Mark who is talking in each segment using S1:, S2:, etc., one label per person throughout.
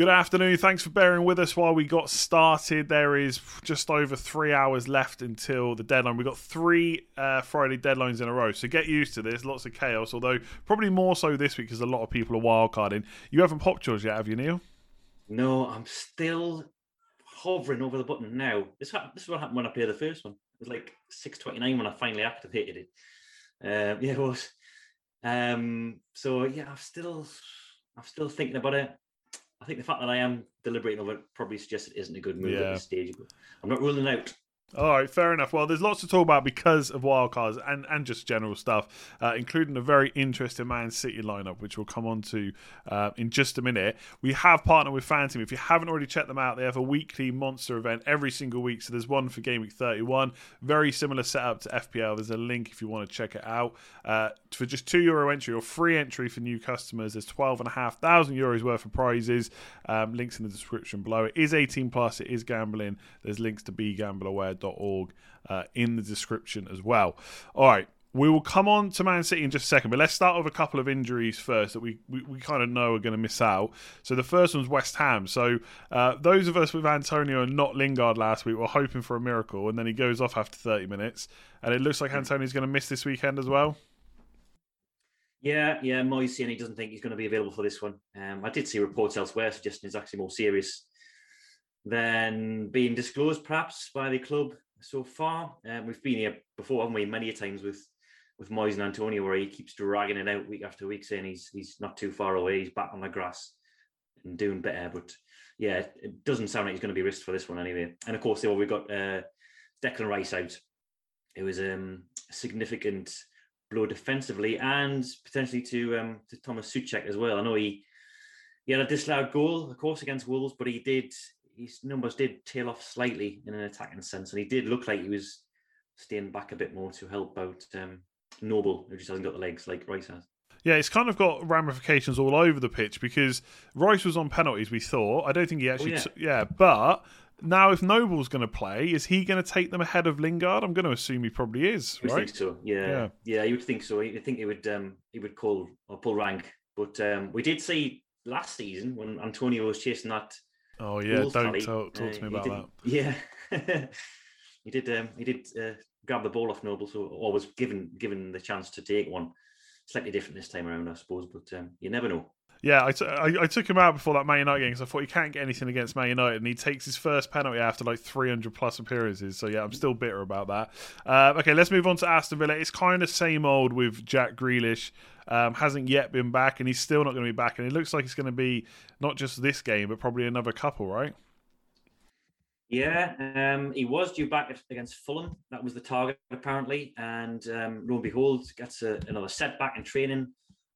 S1: Good afternoon. Thanks for bearing with us while we got started. There is just over three hours left until the deadline. We've got three uh, Friday deadlines in a row, so get used to this. Lots of chaos, although probably more so this week because a lot of people are wildcarding. You haven't popped yours yet, have you, Neil?
S2: No, I'm still hovering over the button now. This this is what happened when I played the first one. It was like 6:29 when I finally activated it. Uh, yeah, it was. Um, so yeah, I'm still, I'm still thinking about it. I think the fact that I am deliberating over it probably suggests it isn't a good move
S1: Yeah.
S2: at this stage. I'm not ruling out.
S1: All right, fair enough. Well, there's lots to talk about because of wildcards and, and just general stuff, uh, including a very interesting Man City lineup, which we'll come on to uh, in just a minute. We have partnered with FanTeam. If you haven't already checked them out, they have a weekly monster event every single week. So there's one for Game Week 31. Very similar setup to FPL. There's a link if you want to check it out. Uh, for just two euro entry or free entry for new customers, there's 12,500 euros worth of prizes. Um, links in the description below. It is 18 plus. It is gambling. There's links to uh, in the description as well. All right. We will come on to Man City in just a second, but let's start with a couple of injuries first that we, we, we kind of know are going to miss out. So the first one's West Ham. So uh, those of us with Antonio and not Lingard last week were hoping for a miracle, and then he goes off after 30 minutes, and it looks like Antonio's going to miss this weekend as well.
S2: Yeah, yeah. Moyes and he doesn't think he's going to be available for this one. Um, I did see reports elsewhere suggesting it's actually more serious than being disclosed, perhaps by the club so far. Um, we've been here before, haven't we? Many times with with Moyes and Antonio, where he keeps dragging it out week after week, saying he's he's not too far away, he's back on the grass and doing better. But yeah, it doesn't sound like he's going to be risked for this one anyway. And of course, we've got uh, Declan Rice out. It was um, a significant blow defensively and potentially to um, to Thomas Soucek as well. I know he he had a disallowed goal, of course, against Wolves, but he did his numbers did tail off slightly in an attacking sense, and he did look like he was staying back a bit more to help out um, Noble, who just hasn't got the legs like Rice has.
S1: Yeah, it's kind of got ramifications all over the pitch because Rice was on penalties. We thought. I don't think he actually.
S2: yeah.
S1: t- yeah, but now if Noble's going to play, is he going to take them ahead of Lingard? I'm going to assume he probably is.
S2: You
S1: Right?
S2: think so, yeah.
S1: Yeah.
S2: yeah, You would think so. You think he would um, he would call or pull rank, but um, we did see last season when Antonio was chasing that.
S1: Oh yeah, don't talk, talk to me about that.
S2: did- Yeah, he did. Um, he did uh, grab the ball off Noble, so or was given given the chance to take one. Slightly different this time around, I suppose, but um, you never know.
S1: Yeah, I, t- I, I took him out before that Man United game because I thought he can't get anything against Man United, and he takes his first penalty after like 300 plus appearances. So yeah, I'm still bitter about that. Uh, okay, let's move on to Aston Villa. It's kind of same old with Jack Grealish. Um, hasn't yet been back, and he's still not going to be back. And it looks like it's going to be not just this game, but probably another couple, right?
S2: Yeah, um, he was due back against Fulham. That was the target, apparently. And um, lo and behold, gets a, another setback in training.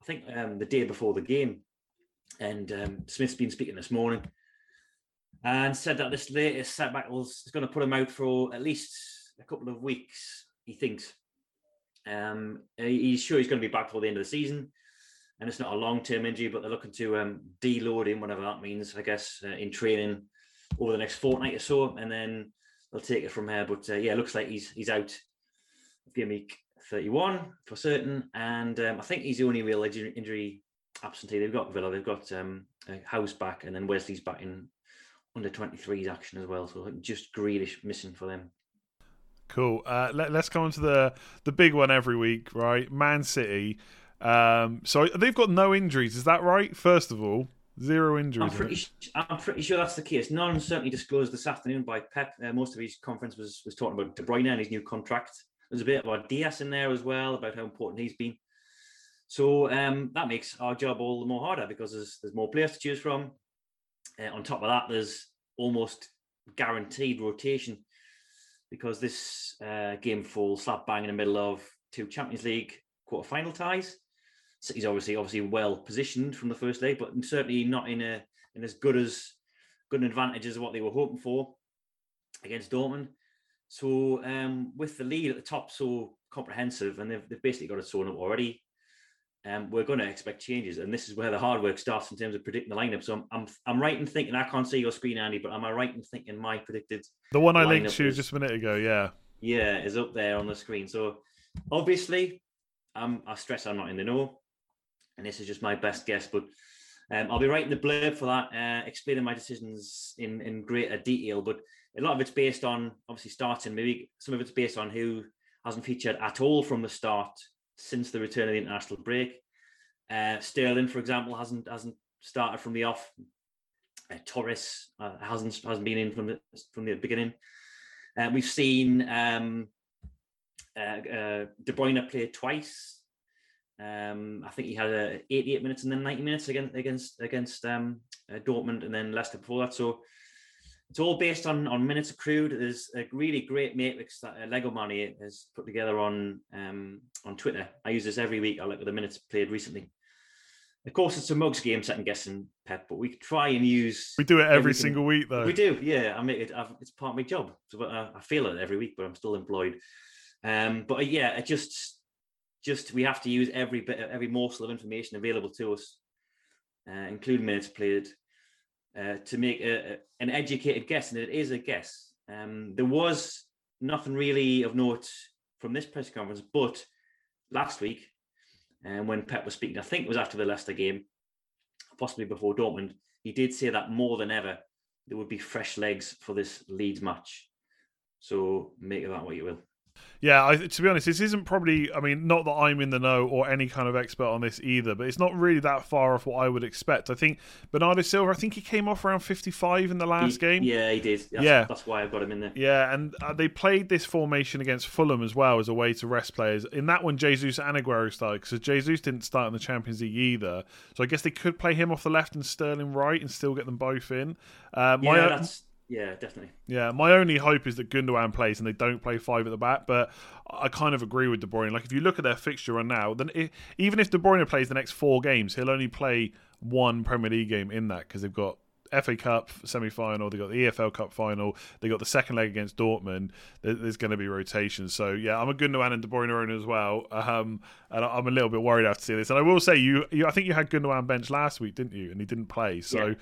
S2: I think um, the day before the game. And um, Smith's been speaking this morning and said that this latest setback was is going to put him out for at least a couple of weeks, he thinks. Um, he's sure he's going to be back for the end of the season. And it's not a long term injury, but they're looking to um, deload him, whatever that means, I guess, uh, in training over the next fortnight or so, and then they'll take it from there. But uh, yeah, looks like he's he's out game week 31 for certain, and um, I think he's the only real injury absentee they've got. Villa, they've got um, Hause back, and then Wesley's back in under 23s action as well. So just Grealish missing for them.
S1: Cool. Uh, let, us go on to the the big one every week, right? Man City. Um, so they've got no injuries. Is that right? First of all, zero injuries.
S2: I'm pretty, I'm pretty sure that's the case. None certainly disclosed this afternoon by Pep. Uh, most of his conference was was talking about De Bruyne and his new contract. There's a bit about Dias in there as well about how important he's been. So um, that makes our job all the more harder because there's, there's more players to choose from. Uh, on top of that, there's almost guaranteed rotation because this uh, game falls slap bang in the middle of two Champions League quarter final ties. City's obviously obviously well positioned from the first leg, but certainly not in a in as good as good an advantage as what they were hoping for against Dortmund. So um, with the lead at the top so comprehensive, and they've, they've basically got it sewn up already um, we're going to expect changes, and this is where the hard work starts in terms of predicting the lineup. So I'm, I'm, I'm right in thinking I can't see your screen, Andy, but am I right in thinking my predicted
S1: the one I linked to just a minute ago? Yeah,
S2: yeah, is up there on the screen. So obviously, I'm, I stress I'm not in the know, and this is just my best guess, but um, I'll be writing the blurb for that, uh, explaining my decisions in in greater detail. But a lot of it's based on obviously starting. Maybe some of it's based on who hasn't featured at all from the start since the return of the international break. Uh, Sterling, for example, hasn't hasn't started from the off. Uh, Torres uh, hasn't hasn't been in from the from the beginning. Uh, we've seen um, uh, uh, De Bruyne play twice. Um, I think he had uh, 88 minutes and then 90 minutes against against against um, uh, Dortmund and then Leicester before that. So it's all based on on minutes accrued. There's a really great matrix that uh, Lego Money has put together on um, on Twitter. I use this every week. I look at the minutes played recently. Of course, it's a mugs game, second guessing Pep, but we try and use.
S1: We do it every single week, though.
S2: We do, yeah. I mean, it, it's part of my job, so uh, I feel it every week, but I'm still employed. Um, but uh, yeah, it just, just we have to use every bit, every morsel of information available to us, uh, including minutes played, uh, to make a, a, an educated guess, and it is a guess. Um, there was nothing really of note from this press conference, but last week, and um, when Pep was speaking, I think it was after the Leicester game, possibly before Dortmund, he did say that more than ever there would be fresh legs for this Leeds match. So make of that what you will.
S1: Yeah, I, to be honest, this isn't probably. I mean, not that I'm in the know or any kind of expert on this either, but it's not really that far off what I would expect. I think Bernardo Silva. I think he came off around 55 in the last
S2: he,
S1: game.
S2: Yeah, he did. That's, yeah, that's why I've got him in there.
S1: Yeah, and uh, they played this formation against Fulham as well as a way to rest players. In that one, Jesus and Aguero started because Jesus didn't start in the Champions League either. So I guess they could play him off the left and Sterling right and still get them both in.
S2: Uh, yeah, that's yeah, definitely.
S1: Yeah, my only hope is that Gundogan plays and they don't play five at the back. But I kind of agree with De Bruyne. Like if you look at their fixture run now, then it, even if De Bruyne plays the next four games, he'll only play one Premier League game in that because they've got FA Cup semi final, they got the EFL Cup final, they got the second leg against Dortmund. There's going to be rotation. So yeah, I'm a Gundogan and De Bruyne owner as well, um, and I'm a little bit worried after seeing this. And I will say, you, you I think you had Gundogan bench last week, didn't you? And he didn't play. So yeah.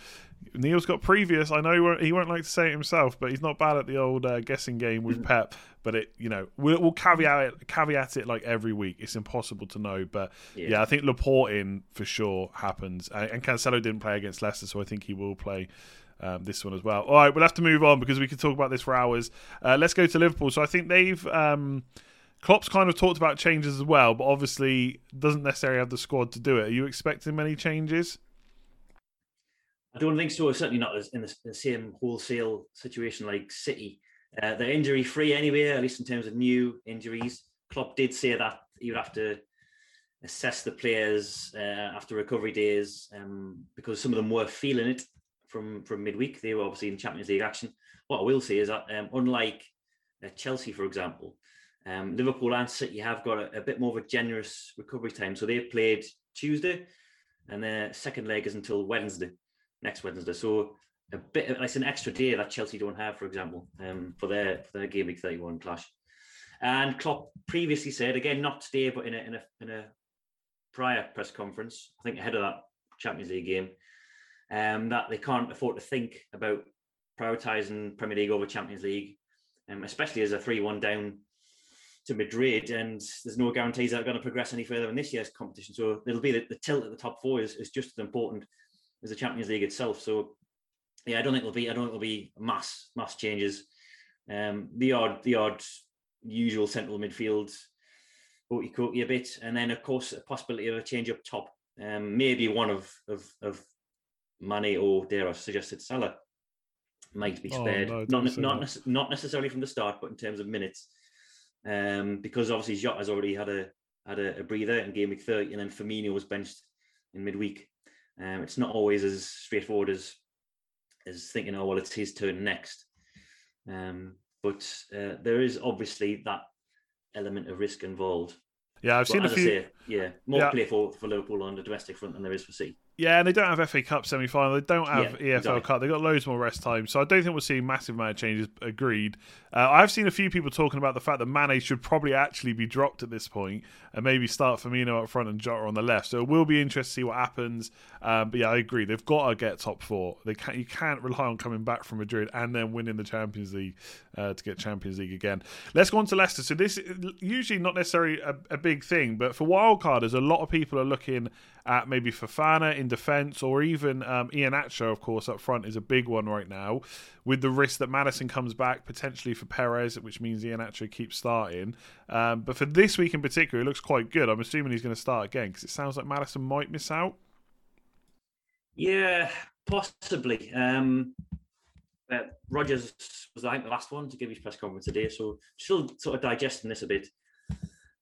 S1: Neil's got previous. I know he won't, he won't, like to say it himself, but he's not bad at the old uh, guessing game with Pep. But it, you know, we'll, we'll, caveat it, caveat it like every week. It's impossible to know, but yeah, yeah I think Laporte in for sure happens, and, and Cancelo didn't play against Leicester, so I think he will play. Um, this one as well. All right, we'll have to move on because we could talk about this for hours. Uh, let's go to Liverpool. So I think they've um, Klopp's kind of talked about changes as well, but obviously doesn't necessarily have the squad to do it. Are you expecting many changes?
S2: I don't think so. Certainly not in the, the same wholesale situation like City. Uh, they're injury free anyway, at least in terms of new injuries. Klopp did say that you would have to assess the players uh, after recovery days um, because some of them were feeling it from from midweek. They were obviously in Champions League action. What I will say is that um, unlike uh, Chelsea, for example, um, Liverpool and City have got a, a, bit more of a generous recovery time. So they've played Tuesday, and their second leg is until Wednesday next Wednesday. So a bit, it's an extra day that Chelsea don't have, for example, um, for their for their game week thirty one clash. And Klopp previously said, again, not today, but in a in a in a prior press conference, I think ahead of that Champions League game, um, that they can't afford to think about prioritising Premier League over Champions League, um, especially as a three-one down to Madrid, and there's no guarantees that are going to progress any further in this year's competition. So it'll be the, the tilt at the top four is, is just as important as the Champions League itself. So yeah, I don't think it'll be I don't think it'll be mass mass changes. Um, the odd the odd usual central midfield, hokey cokey a bit, and then of course a possibility of a change up top. Um, maybe one of of of Mane or dare I suggested Salah might be
S1: Oh,
S2: spared.
S1: no,
S2: not not not necessarily from the start, but in terms of minutes, um, because obviously Jota's already had a had a, a breather in game week thirty, and then Firmino was benched in midweek. Um, it's not always as straightforward as as thinking, oh well, it's his turn next. Um, but uh, there is obviously that element of risk involved.
S1: Yeah, I've
S2: But
S1: seen a few.
S2: say, yeah, more
S1: Yeah.
S2: play for, for Liverpool on the domestic front than there is for City.
S1: Yeah, and they don't have FA Cup semi final. They don't have
S2: Yeah,
S1: EFL
S2: exactly.
S1: Cup. They've got loads more rest time. So I don't think we'll see massive amount of changes. Agreed. Uh, I've seen a few people talking about the fact that Mane should probably actually be dropped at this point and maybe start Firmino up front and Jota on the left. So it will be interesting to see what happens. Um, but yeah, I agree. They've got to get top four. They can't, you can't rely on coming back from Madrid and then winning the Champions League uh, to get Champions League again. Let's go on to Leicester. So this is usually not necessarily a, a big thing, but for wildcarders, a lot of people are looking at maybe Fofana in defence or even um, Iheanacho, of course, up front is a big one right now, with the risk that Maddison comes back potentially for Perez, which means Iheanacho keeps starting. Um, but for this week in particular, it looks quite good. I'm assuming he's going to start again because it sounds like Maddison might miss out.
S2: Yeah, possibly. Um, uh, Rodgers was, I think, the last one to give his press conference today, so still sort of digesting this a bit.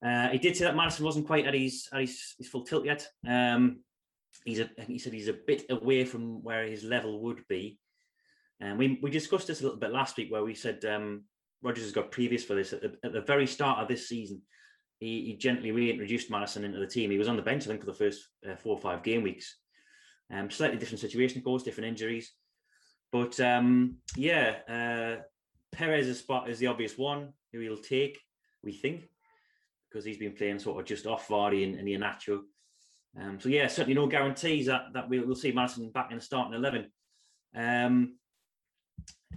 S2: Uh, he did say that Maddison wasn't quite at his at his, his full tilt yet. Um, he's a, he said he's a bit away from where his level would be. And we we discussed this a little bit last week, where we said um, Rodgers has got previous for this at the, at the very start of this season. He, he gently reintroduced Maddison into the team. He was on the bench, I think, for the first uh, four or five game weeks. Um, slightly different situation, of course, different injuries. But um, yeah, uh, Perez's spot is the obvious one who he'll take, we think, because he's been playing sort of just off Vardy and, and Iheanacho. Um, so yeah, certainly no guarantees that that we'll, we'll see Maddison back in the starting eleven. Um,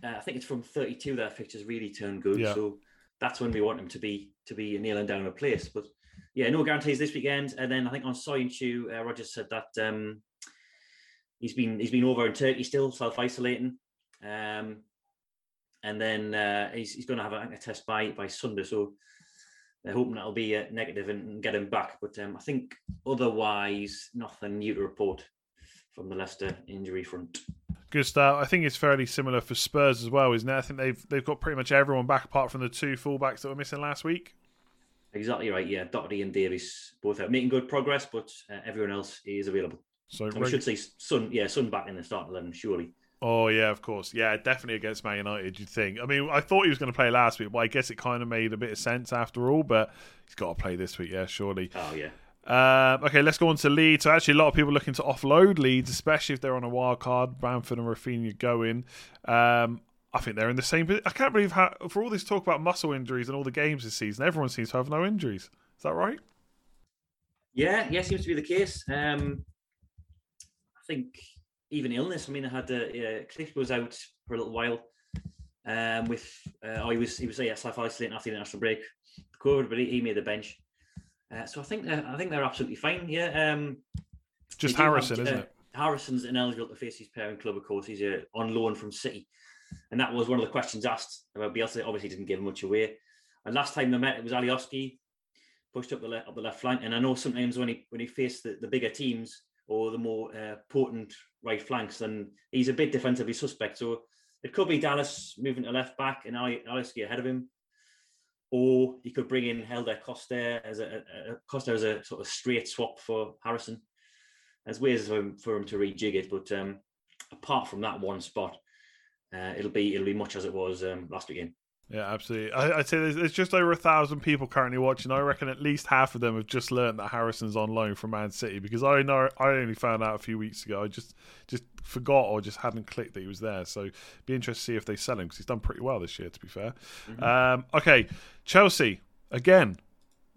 S2: uh, I think it's from 32 that fixtures really turned good.
S1: Yeah.
S2: So that's when we want him to be to be kneeling down in a place. But yeah, no guarantees this weekend. And then I think on Soyuncu, uh, Rodgers said that um, he's been he's been over in Turkey still, self isolating. Um, and then uh, he's, he's going to have think, a test by by Sunday. So they're hoping that'll be uh, negative and, and get him back. But um, I think otherwise nothing new to report from the Leicester injury front.
S1: Good start. I think it's fairly similar for Spurs as well, isn't it? I think they've they've got pretty much everyone back apart from the two fullbacks that were missing last week.
S2: Exactly right. Yeah, Doherty and Davies both are making good progress, but uh, everyone else is available.
S1: So
S2: And we should say Sun, yeah, Sun back in the starting eleven, surely.
S1: Oh yeah, of course. Yeah, definitely against Man United. You'd think. I mean, I thought he was going to play last week, but I guess it kind of made a bit of sense after all. But he's got to play this week, yeah, surely.
S2: Oh yeah,
S1: Um, okay, let's go on to Leeds. So actually, a lot of people looking to offload Leeds, especially if they're on a wild card. Bamford and Raphinha going. Um, I think they're in the same. I can't believe how for all this talk about muscle injuries and all the games this season, everyone seems to have no injuries. Is that right?
S2: yeah, yeah, seems to be the case. Um, I think even illness. I mean, I had uh, yeah, Klich was out for a little while. Um, with uh, oh, he was he was yeah, self isolating after the national break, COVID, but he, he made the bench. Uh, so I think they're, I think they're absolutely fine. Yeah. Um,
S1: Just
S2: do have,
S1: Harrison, isn't
S2: uh,
S1: it?
S2: Harrison's ineligible to face his parent club, of course. He's uh, on loan from City. And that was one of the questions asked about Bielsa. Obviously, didn't give much away. And last time they met, it was Alioski pushed up the left, up the left flank. And I know sometimes when he when he faced the, the bigger teams or the more uh, potent right flanks, then he's a bit defensively suspect. So it could be Dallas moving to left back and Alioski ahead of him. Or he could bring in Helder Costa as a, a, a Costa as a sort of straight swap for Harrison. There's ways for him, for him to rejig it, but um, apart from that one spot, uh, it'll be it'll be much as it was um, last weekend.
S1: Yeah, absolutely. I, I'd say there's, there's just over a thousand people currently watching. I reckon at least half of them have just learned that Harrison's on loan from Man City because I know I only found out a few weeks ago. I just just forgot or just hadn't clicked that he was there. So be interested to see if they sell him because he's done pretty well this year. To be fair. Um, okay, Chelsea again.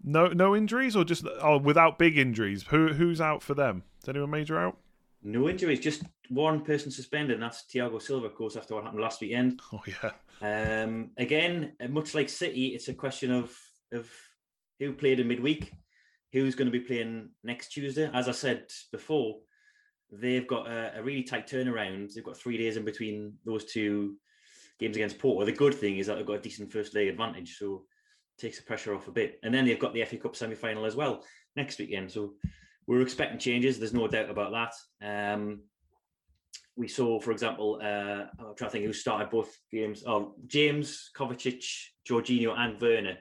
S1: No no injuries or just oh without big injuries. Who who's out for them? Is anyone major out?
S2: No injuries, just one person suspended, and that's Thiago Silva, of course, after what happened last weekend.
S1: Oh yeah.
S2: Um, again, uh, much like City, it's a question of of who played in midweek, who's going to be playing next Tuesday. As I said before, they've got a, a really tight turnaround. They've got three days in between those two games against Porto. The good thing is that they've got a decent first leg advantage, so takes the pressure off a bit. And then they've got the FA Cup semi final as well next weekend. So we're expecting changes. There's no doubt about that. Um, we saw, for example, uh, I'm trying to think who started both games. Oh, James, Kovacic, Jorginho, and Werner.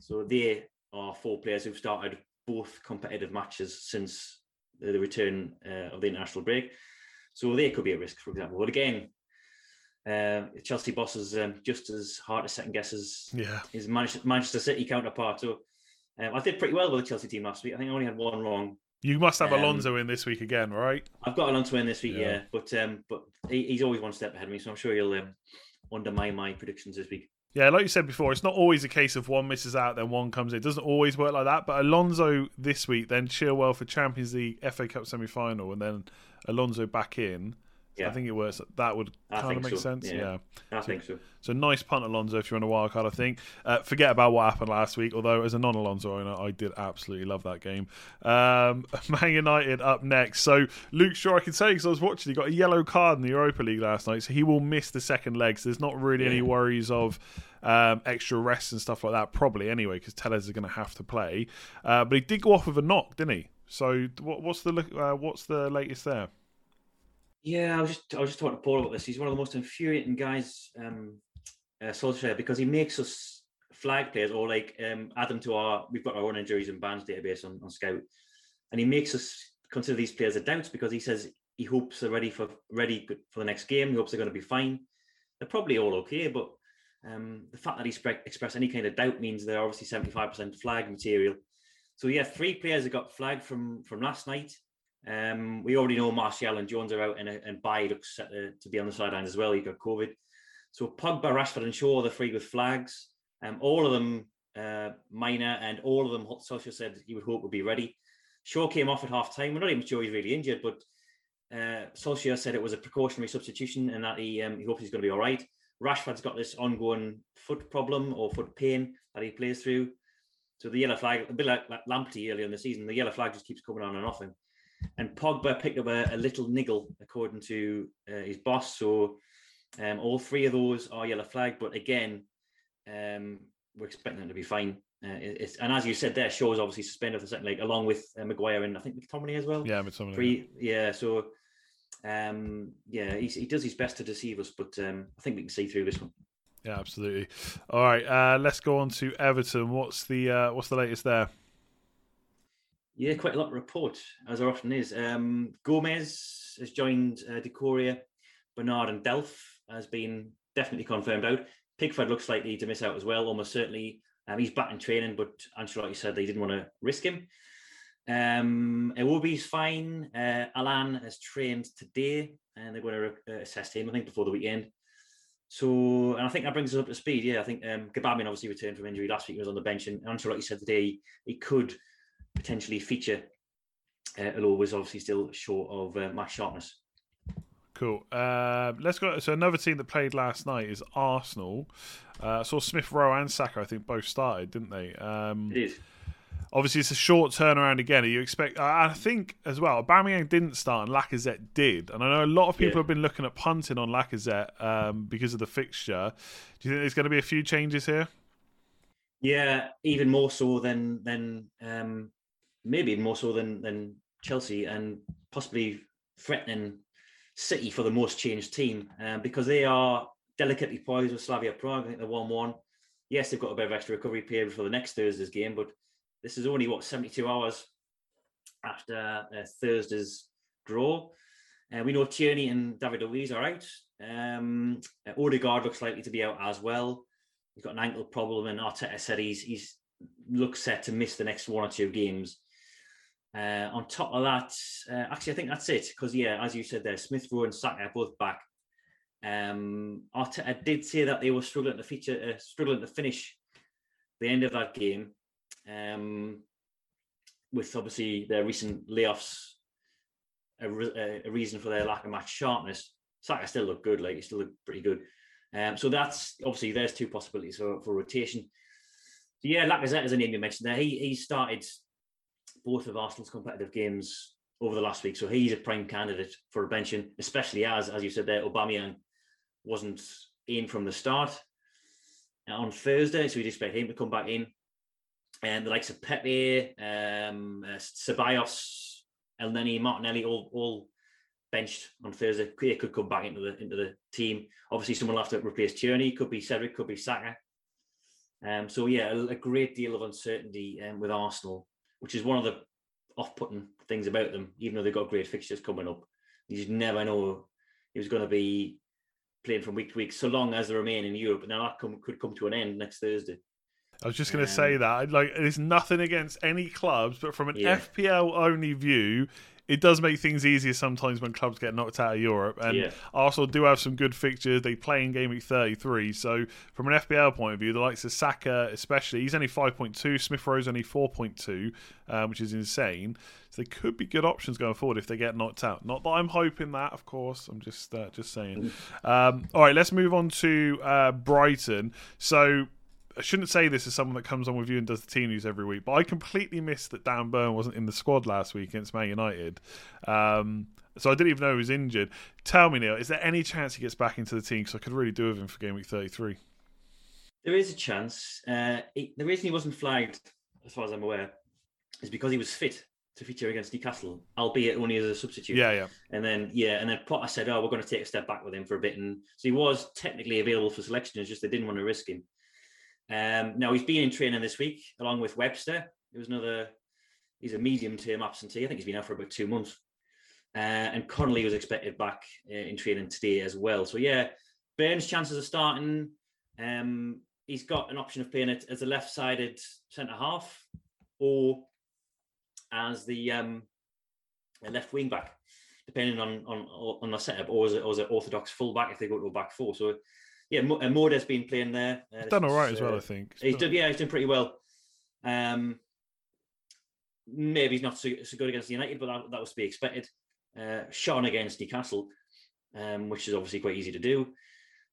S2: So they are four players who've started both competitive matches since the return uh, of the international break. So they could be at risk, for example. But again, uh, Chelsea boss is um, just as hard to second guess as
S1: yeah.
S2: his Manchester City counterpart. So um, I did pretty well with the Chelsea team last week. I think I only had one wrong.
S1: You must have um, Alonso in this week again, right?
S2: I've got Alonso in this week, yeah. yeah. But um, but he, he's always one step ahead of me, so I'm sure he'll um, undermine my predictions this week.
S1: Yeah, like you said before, it's not always a case of one misses out, then one comes in. It doesn't always work like that. But Alonso this week, then Chilwell for Champions League, FA Cup semi final, and then Alonso back in. Yeah. I think it works. That would kind of make so. sense. Yeah, yeah. I
S2: so, think so.
S1: So nice punt, Alonso, if you're on a wild card. I think. Uh, forget about what happened last week. Although as a non-Alonso owner, I did absolutely love that game. Um, Man United up next. So Luke Shaw, I can say because I was watching, he got a yellow card in the Europa League last night, so he will miss the second leg. So there's not really yeah. any worries of. Um, extra rest and stuff like that, probably anyway, because Telles is going to have to play. Uh, but he did go off with a knock, didn't he? So what, what's the uh, what's the latest there?
S2: Yeah, I was just I was just talking to Paul about this. He's one of the most infuriating guys, um, uh, Solskjaer, because he makes us flag players or like um, add them to our. We've got our own injuries and bans database on, on Scout, and he makes us consider these players a doubts because he says he hopes they're ready for ready for the next game. He hopes they're going to be fine. They're probably all okay, but um, the fact that he expressed any kind of doubt means they're obviously seventy five percent flag material. So yeah, three players have got flagged from from last night. Um, we already know Martial and Jones are out, and, and Bailly looks set to, to be on the sideline as well. He got COVID. So Pogba, Rashford, and Shaw are the three with flags. Um, all of them uh, minor, and all of them, Solskjaer said he would hope would be ready. Shaw came off at half time. We're not even sure he's really injured, but uh, Solskjaer said it was a precautionary substitution and that he um, he hopes he's going to be all right. Rashford's got this ongoing foot problem or foot pain that he plays through. So the yellow flag, a bit like, like Lamptey earlier in the season, the yellow flag just keeps coming on and off him. And Pogba picked up a, a little niggle, according to uh, his boss. So um, all three of those are yellow flag. But again, um, we're expecting them to be fine. Uh, and as you said, there shows obviously suspended for the second leg, along with uh, Maguire and I think McTominay as well.
S1: Yeah, McTominay.
S2: Three, yeah. So um, yeah, he does his best to deceive us, but um, I think we can see through this one.
S1: Yeah, absolutely. All right, uh, let's go on to Everton. What's the uh, what's the latest there?
S2: Yeah, quite a lot report, as there often is. Um, Gomez has joined uh, Doucouré, Bernard, and Delph has been definitely confirmed out. Pickford looks likely to miss out as well, almost certainly. Um, he's back in training, but Ancelotti said they didn't want to risk him. Um, Iwobi's fine. Uh, Allan has trained today, and they're going to uh, assess him, I think, before the weekend. So, and I think that brings us up to speed. Yeah, I think um, Gbamin obviously returned from injury last week. He was on the bench, and Ancelotti said today he, he could potentially feature, uh, although was obviously still short of uh, match sharpness.
S1: Cool. Uh, let's go. So another team that played last night is Arsenal. Uh, I saw Smith Rowe and Saka. I think both started, didn't they? Um,
S2: it is.
S1: Obviously, it's a short turnaround again. You expect? I think as well. Aubameyang didn't start, and Lacazette did. And I know a lot of people yeah. have been looking at punting on Lacazette um, because of the fixture. Do you think there's going to be a few changes here?
S2: Yeah, even more so than than um, maybe more so than than Chelsea, and possibly threatening City for the most changed team um, because they are delicately poised with Slavia Prague. I think they're one-one. Yes, they've got a bit of extra recovery period for the next Thursday's game, but this is only what 72 hours after uh, Thursday's draw. Uh, we know Tierney and David Luiz are out. Um, uh, Odegaard looks likely to be out as well. He's got an ankle problem, and Arteta said he's he's looks set to miss the next one or two games. Uh, on top of that, uh, actually, I think that's it because yeah, as you said there, Smith Rowe and Saka are both back. Um, Arteta did say that they were struggling to feature, uh, struggling to finish the end of that game, um, with obviously their recent layoffs a, a, reason for their lack of match sharpness. Saka still looked good, like he still looked pretty good. Um, so that's obviously there's two possibilities for, for rotation. So yeah, Lacazette is a name you mentioned there. He he started both of Arsenal's competitive games over the last week, so he's a prime candidate for a benching, especially as as you said there, Aubameyang wasn't in from the start on Thursday, so we'd expect him to come back in. And the likes of Pepe, um, uh, Ceballos, Elneny, Martinelli, all all benched on Thursday. They could come back into the into the team. Obviously, someone will have to replace Tierney. Could be Cedric, could be Saka. Um, so yeah, a, a, great deal of uncertainty um, with Arsenal, which is one of the off-putting things about them. Even though they've got great fixtures coming up, you just never know who's going to be playing from week to week, so long as they remain in Europe. Now that come, could come to an end next Thursday.
S1: I was just going to um, say that. Like, there's nothing against any clubs, but from an yeah. FPL only view, it does make things easier sometimes when clubs get knocked out of Europe. And yeah. Arsenal do have some good fixtures. They play in game week 33. So, from an FPL point of view, the likes of Saka, especially, he's only 5.2. Smith Rowe's only 4.2, um, which is insane. So, they could be good options going forward if they get knocked out. Not that I'm hoping that, of course. I'm just uh, just saying. Um, all right, let's move on to uh, Brighton. So, I shouldn't say this as someone that comes on with you and does the team news every week, but I completely missed that Dan Burn wasn't in the squad last week against Man United. Um, so I didn't even know he was injured. Tell me, Neil, is there any chance he gets back into the team? Because I could really do with him for game week 33.
S2: There is a chance. Uh, he, the reason he wasn't flagged, as far as I'm aware, is because he was fit to feature against Newcastle, albeit only as a substitute.
S1: Yeah, yeah.
S2: And then, yeah, and then Potter said, "Oh, we're going to take a step back with him for a bit," and so he was technically available for selection. It's just they didn't want to risk him. Um, now he's been in training this week along with Webster. It was another. He's a medium-term absentee. I think he's been out for about two months. Uh, and Connolly was expected back uh, in training today as well. So yeah, Burn's chances of starting. Um, he's got an option of playing it as a left-sided centre half, or as the um, left wing back, depending on on on the setup, or as, or as an orthodox fullback if they go to a back four. So yeah, and Moder's been playing there.
S1: Uh, he's done all right as well, I think.
S2: He's, he's done, yeah, he's done pretty well. Um, maybe he's not so, so good against United, but that, that was to be expected. Uh, Sean against Newcastle, um, which is obviously quite easy to do.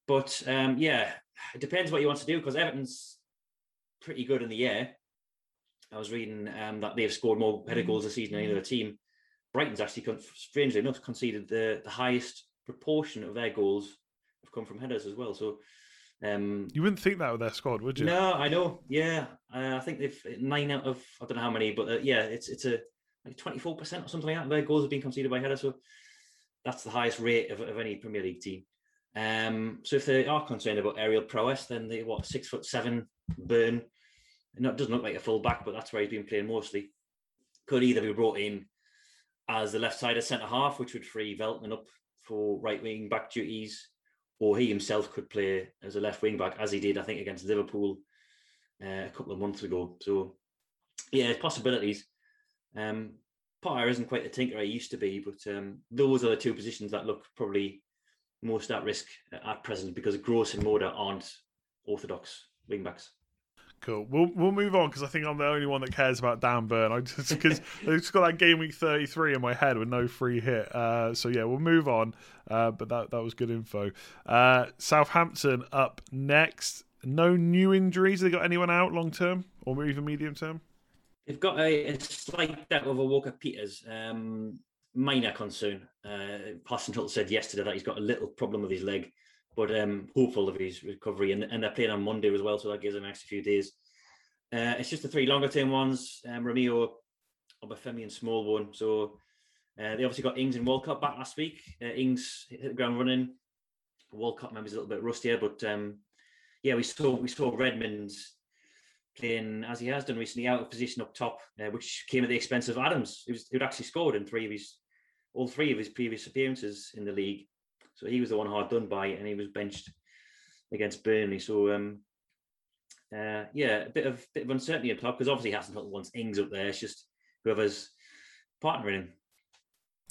S2: But um, yeah, it depends what you want to do because Everton's pretty good in the air. I was reading um, that they've scored more header goals this season than any other team. Brighton's actually, strangely enough, conceded the, the highest proportion of their goals have come from headers as well. So um,
S1: you wouldn't think that with their squad, would you?
S2: No, I know. Yeah, uh, I think they've nine out of I don't know how many, but uh, yeah, it's it's a like twenty four percent or something like that. Their goals have been conceded by headers, so that's the highest rate of, of any Premier League team. Um, so if they are concerned about aerial prowess, then they what six foot seven Burn. And it doesn't look like a full back, but that's where he's been playing mostly. Could either be brought in as the left side of centre half, which would free Veltman up for right wing back duties, or he himself could play as a left wing back, as he did, I think, against Liverpool uh, a couple of months ago. So, yeah, possibilities. Um, Potter isn't quite the tinker he used to be, but um, those are the two positions that look probably most at risk at present because Gross and Moder aren't orthodox wing backs.
S1: Cool. We'll we'll move on because I think I'm the only one that cares about Dan Burn. I just because I just got that game week 33 in my head with no free hit. Uh, so yeah, we'll move on. Uh, but that that was good info. Uh, Southampton up next. No new injuries. Have they got anyone out long term or even medium term?
S2: They've got a, a slight doubt over Walker Peters. Um, minor concern. Uh, Parson said yesterday that he's got a little problem with his leg but um, hopeful of his recovery. And, and they're playing on Monday as well, so that gives them an extra few days. Uh, it's just the three longer term ones: um, Romeu, Obafemi, and Smallbone. So uh, they obviously got Ings and Walcott back last week. Uh, Ings hit the ground running. Walcott maybe a little bit rustier, but um, yeah, we saw we saw Redmond playing as he has done recently out of position up top, uh, which came at the expense of Adams, who'd actually scored in three of his all three of his previous appearances in the league. So he was the one hard done by, and he was benched against Burnley. So um, uh, yeah, a bit of bit of uncertainty up top because obviously Hasenhüttl wants Ings up there. It's just whoever's partnering him.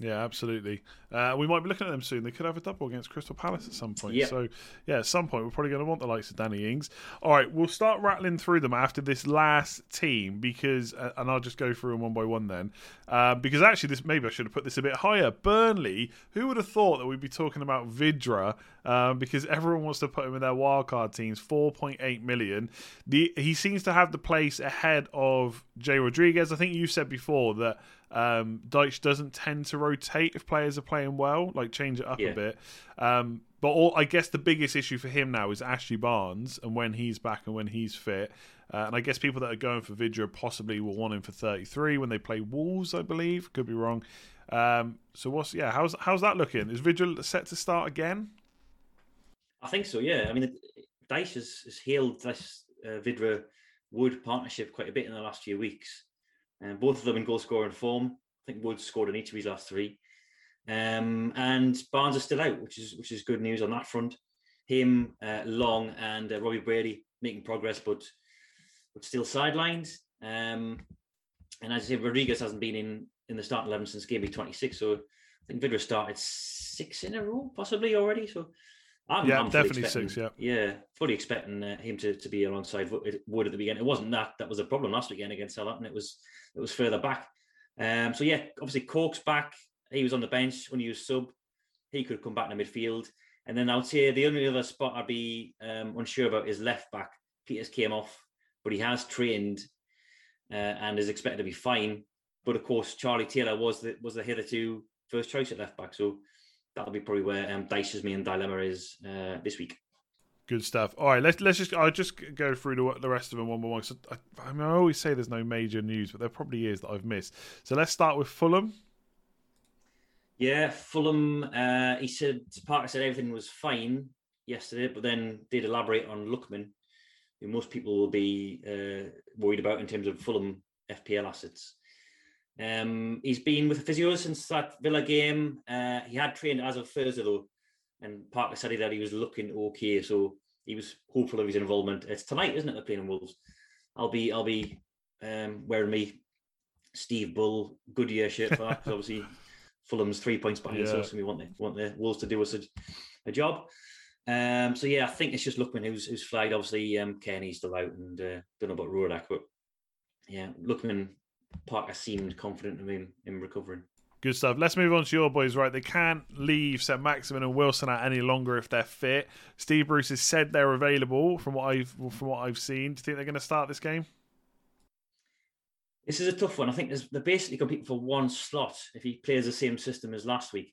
S1: Yeah, absolutely. Uh, we might be looking at them soon. They could have a double against Crystal Palace at some point.
S2: Yep.
S1: So, yeah, at some point, we're probably going to want the likes of Danny Ings. All right, we'll start rattling through them after this last team because, uh, and I'll just go through them one by one then. Uh, because actually, this maybe I should have put this a bit higher. Burnley, who would have thought that we'd be talking about Vydra um, because everyone wants to put him in their wildcard teams, 4.8 million. The, he seems to have the place ahead of Jay Rodriguez. I think you said before that um, Dyche doesn't tend to rotate if players are playing well, like change it up
S2: Yeah.
S1: a bit. Um, but all, I guess the biggest issue for him now is Ashley Barnes and when he's back and when he's fit. Uh, and I guess people that are going for Vydra possibly will want him for 33 when they play Wolves, I believe. Could be wrong. Um, so what's yeah? How's how's that looking? Is Vydra set to start again?
S2: I think so. Yeah. I mean, Dyche has, has hailed this uh, Vydra Wood partnership quite a bit in the last few weeks, and both of them in goal scoring form. I think Wood scored in each of his last three, um, and Barnes is still out, which is which is good news on that front. Him, uh, Long, and uh, Robbie Brady making progress, but but still sidelined. Um, and as I say, Rodriguez hasn't been in in the starting eleven since game week twenty six. So I think Vydra started six in a row, possibly already. So I'm,
S1: Yeah,
S2: I'm
S1: definitely six,
S2: yeah, yeah, fully expecting uh, him to, to be alongside Wood at the beginning. It wasn't that that was a problem last weekend against Southampton. It was it was further back. Um, so yeah, obviously Cork's back. He was on the bench when he was sub. He could come back in the midfield. And then I would say the only other spot I'd be um, unsure about is left back. Pieters came off, but he has trained uh, and is expected to be fine. But of course, Charlie Taylor was the was the hitherto first choice at left back. So that'll be probably where um, Dyche's main dilemma is uh, this week.
S1: Good stuff. All right, let's let's just I'll just go through the, the rest of them one by one. So I, I, mean, I always say there's no major news, but there probably is that I've missed. So let's start with Fulham.
S2: Yeah, Fulham. Uh, he said Parker said everything was fine yesterday, but then did elaborate on Lookman, who most people will be uh, worried about in terms of Fulham FPL assets. Um, he's been with the physio since that Villa game. Uh, he had trained as of Thursday though, and Parker said that he was looking okay, so he was hopeful of his involvement. It's tonight, isn't it? They're playing Wolves. I'll be I'll be um, wearing me Steve Bull Goodyear shirt for that because obviously Fulham's three points behind
S1: Yeah.
S2: us, and we want the want the Wolves to do us a, a job. Um, so yeah, I think it's just Lookman who's who's flagged. Obviously, um, Kenny's still out, and uh, don't know about Rodak, but yeah, Lookman Parker seemed confident in him in recovering.
S1: Good stuff. Let's move on to your boys. Right, they can't leave St. Maximin and Wilson out any longer if they're fit. Steve Bruce has said they're available from what I've from what I've seen. Do you think they're going to start this game?
S2: This is a tough one. I think there's, they're basically competing for one slot if he plays the same system as last week,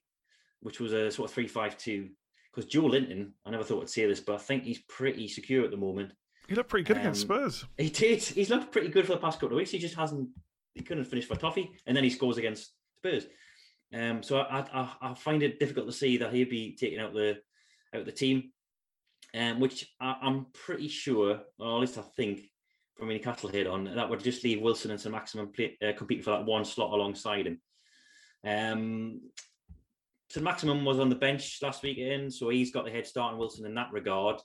S2: which was a sort of three-five-two. Because Joelinton, I never thought I'd say this, but I think he's pretty secure at the moment.
S1: He looked pretty good against
S2: Um,
S1: Spurs.
S2: He did. He's looked pretty good for the past couple of weeks. He just hasn't. He couldn't finish for Toffee, and then he scores against Spurs. Um, so I, I, I find it difficult to see that he'd be taking out the out the team, um, which I, I'm pretty sure, or at least I think, from any cattle head on, that would just leave Wilson and St Maximin play, uh, competing for that one slot alongside him. Um, Maximin was on the bench last weekend, so he's got the head start on Wilson in that regard.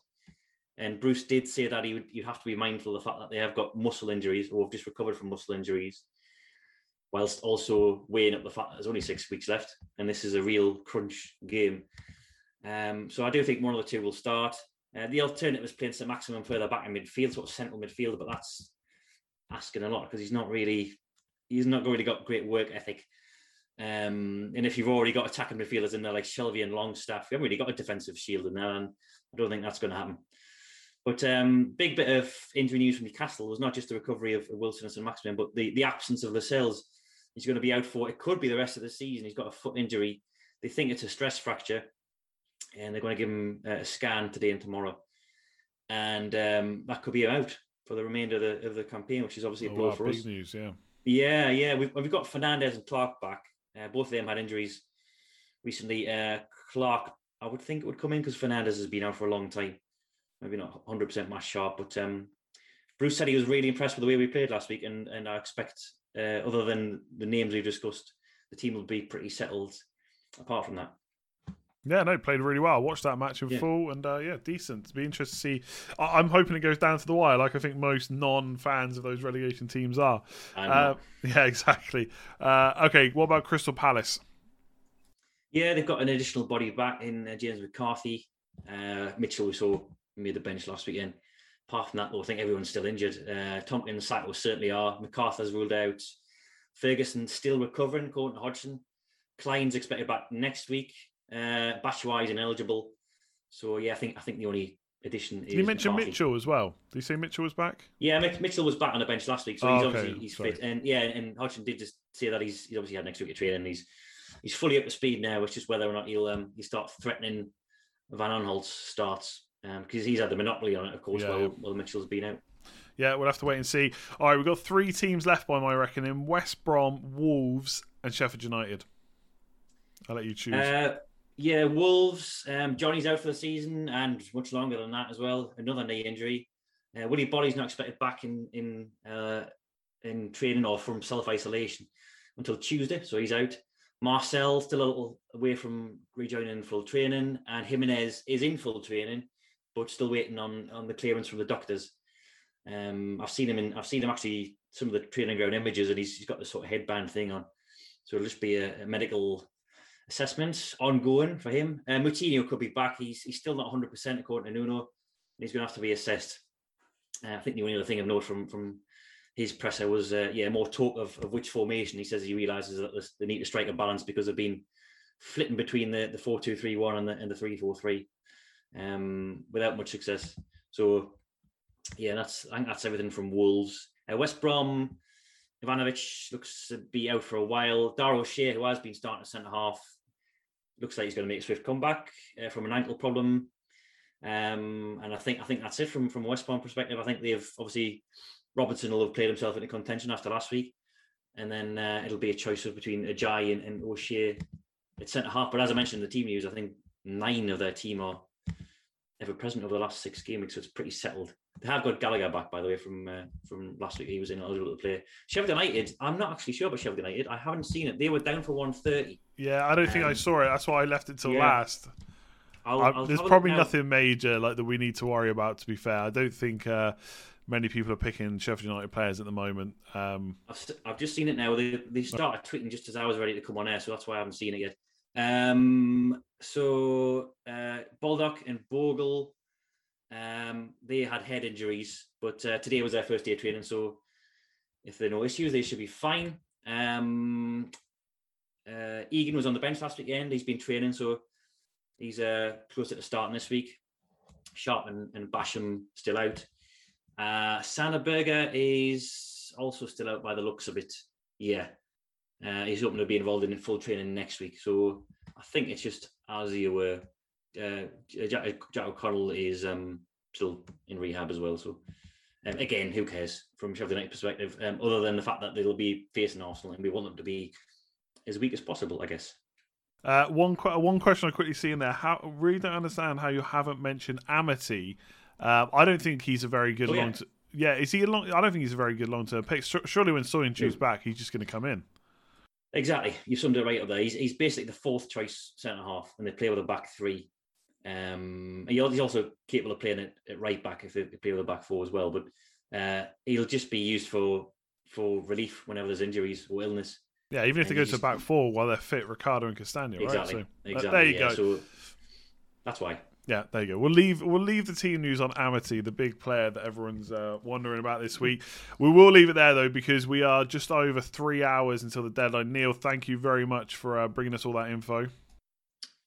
S2: And Bruce did say that he would you'd have to be mindful of the fact that they have got muscle injuries or have just recovered from muscle injuries, whilst also weighing up the fact there's only six weeks left and this is a real crunch game. Um, so I do think one of the two will start. Uh, the alternative is playing St Maximin further back in midfield, sort of central midfield, but that's asking a lot because he's not really he's not really got great work ethic. Um, and if you've already got attacking midfielders in there like Shelvey and Longstaff, you haven't really got a defensive shield in there, and I don't think that's going to happen. But um, big bit of injury news from Newcastle was not just the recovery of Wilson and St Maximin, but the, the absence of Lascelles. He's going to be out for it could be the rest of the season. He's got a foot injury. They think it's a stress fracture, and they're going to give him uh, a scan today and tomorrow, and um, that could be out for the remainder of the, of the campaign, which is obviously a
S1: Oh,
S2: blow for us.
S1: news, yeah.
S2: Yeah, yeah. We've, we've got Fernandez and Clark back. Uh, both of them had injuries recently. Uh, Clark, I would think it would come in because Fernandez has been out for a long time. Maybe not 100% match sharp, but um, Bruce said he was really impressed with the way we played last week, and, and I expect, uh, other than the names we've discussed, the team will be pretty settled apart from that.
S1: Yeah, no, played really well. Watched that match in
S2: Yeah.
S1: full, and uh, yeah, decent. Be interesting to see. I- I'm hoping it goes down to the wire, like I think most non-fans of those relegation teams are. Uh, yeah, exactly. Uh, okay, what about Crystal Palace?
S2: Yeah, they've got an additional body back in uh, James McCarthy. Uh, Mitchell, we saw made the bench last weekend. Apart from that, though, I think everyone's still injured. Uh, Tomkins and Sakho certainly are. McCarthy's ruled out. Ferguson still recovering, according to Hodgson. Clyne's expected back next week. Uh, is ineligible. So yeah, I think I think the only addition
S1: Did you mentioned McCarthy. Mitchell as well? Did you say Mitchell was back?
S2: Yeah, Mitchell was back on the bench last week, so oh, he's okay. obviously he's Sorry. fit. And yeah, and Hodgson did just say that he's, he's obviously had next week of training. He's he's fully up to speed now. It's just whether or not he'll um, he start threatening Van Aanholt's starts because um, he's had the monopoly on it, of course, yeah, while, yeah. while Mitchell's been out.
S1: Yeah, we'll have to wait and see. All right, we've got three teams left by my reckoning: West Brom, Wolves, and Sheffield United. I'll let you choose. Uh,
S2: yeah, Wolves. Um, Jonny's out for the season and much longer than that as well. Another knee injury. Uh, Willy Boly's not expected back in in uh, in training or from self isolation until Tuesday, so he's out. Marçal still a little away from rejoining full training, and Jimenez is in full training, but still waiting on on the clearance from the doctors. Um, I've seen him in I've seen him actually some of the training ground images, and he's, he's got the sort of headband thing on. So it'll just be a, a medical assessment ongoing for him. Uh, Moutinho could be back. He's he's still not 100 percent according to Nuno. He's going to have to be assessed. Uh, I think the only other thing I've noted from from his presser was uh, yeah more talk of, of which formation. He says he realizes that they need to strike a balance because they've been flitting between the the four two three one and the and the three four three um, without much success. So yeah, that's I think that's everything from Wolves. Uh, West Brom, Ivanovic looks to be out for a while. Dara O'Shea, who has been starting at centre half, looks like he's going to make a swift comeback uh, from an ankle problem. Um, and I think I think that's it from from West Brom perspective. I think they've obviously Robertson will have played himself into contention after last week, and then uh, it'll be a choice of between Ajayi and, and O'Shea at centre half. But as I mentioned the team news, I think nine of their team are ever present over the last six game weeks, so it's pretty settled. They have got Gallagher back, by the way, from uh, from last week. He was in eligible to play. Sheffield United, I'm not actually sure about Sheffield United. I haven't seen it. They were down for 130.
S1: Yeah, I don't um, think I um, saw it. That's why I left it till yeah. last. I'll, I'll there's probably nothing major like that we need to worry about. To be fair, I don't think uh, many people are picking Sheffield United players at the moment. Um,
S2: I've, I've, just seen it now. They, they started tweeting just as I was ready to come on air, so that's why I haven't seen it yet. Um, so uh, Baldock and Bogle, um, they had head injuries, but uh, today was their first day of training, so if there are no issues, they should be fine. Um, uh, Egan was on the bench last weekend. He's been training, so he's uh, closer to starting this week. Sharp and, and Basham still out. Uh, Berge is also still out by the looks of it. Yeah. Uh, he's hoping to be involved in full training next week. So I think it's just as you were. Uh, Jack, Jack O'Connell is um, still in rehab as well. So um, again, who cares from Sheffield United perspective? Um, other than the fact that they'll be facing Arsenal and we want them to be as weak as possible, I guess.
S1: Uh, one one question I quickly see in there. How really don't understand how you haven't mentioned Amartey uh, I don't think he's a very good oh, long. Yeah. yeah, is he a long? I don't think he's a very good long term pick. Surely, when Soyuncu's back, he's just going to come in.
S2: Exactly, you summed it right up there. He's, he's basically the fourth choice centre half, and they play with a back three. Um, he's also capable of playing at, at right back if they play with a back four as well. But uh, he'll just be used for for relief whenever there's injuries or illness.
S1: Yeah, even if and they go to back four while they're fit, Ricardo and Castagna,
S2: exactly,
S1: right?
S2: So exactly, there you yeah, go. So that's why.
S1: Yeah, there you go. We'll leave we'll leave the team news on Amartey, the big player that everyone's uh, wondering about this week. We will leave it there though because we are just over three hours until the deadline. Neil, thank you very much for uh, bringing us all that info.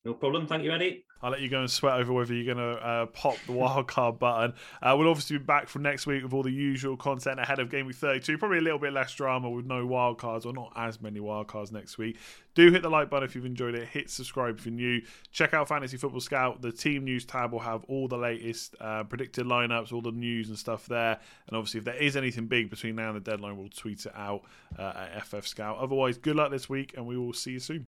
S2: No problem. Thank you, Eddie.
S1: I'll let you go and sweat over whether you're going to uh, pop the wildcard button. Uh, we'll obviously be back for next week with all the usual content ahead of Game Week 32. Probably a little bit less drama with no wildcards or not as many wildcards next week. Do hit the like button if you've enjoyed it. Hit subscribe if you're new. Check out Fantasy Football Scout. The team news tab will have all the latest uh, predicted lineups, all the news and stuff there. And obviously, if there is anything big between now and the deadline, we'll tweet it out uh, at FF Scout. Otherwise, good luck this week and we will see you soon.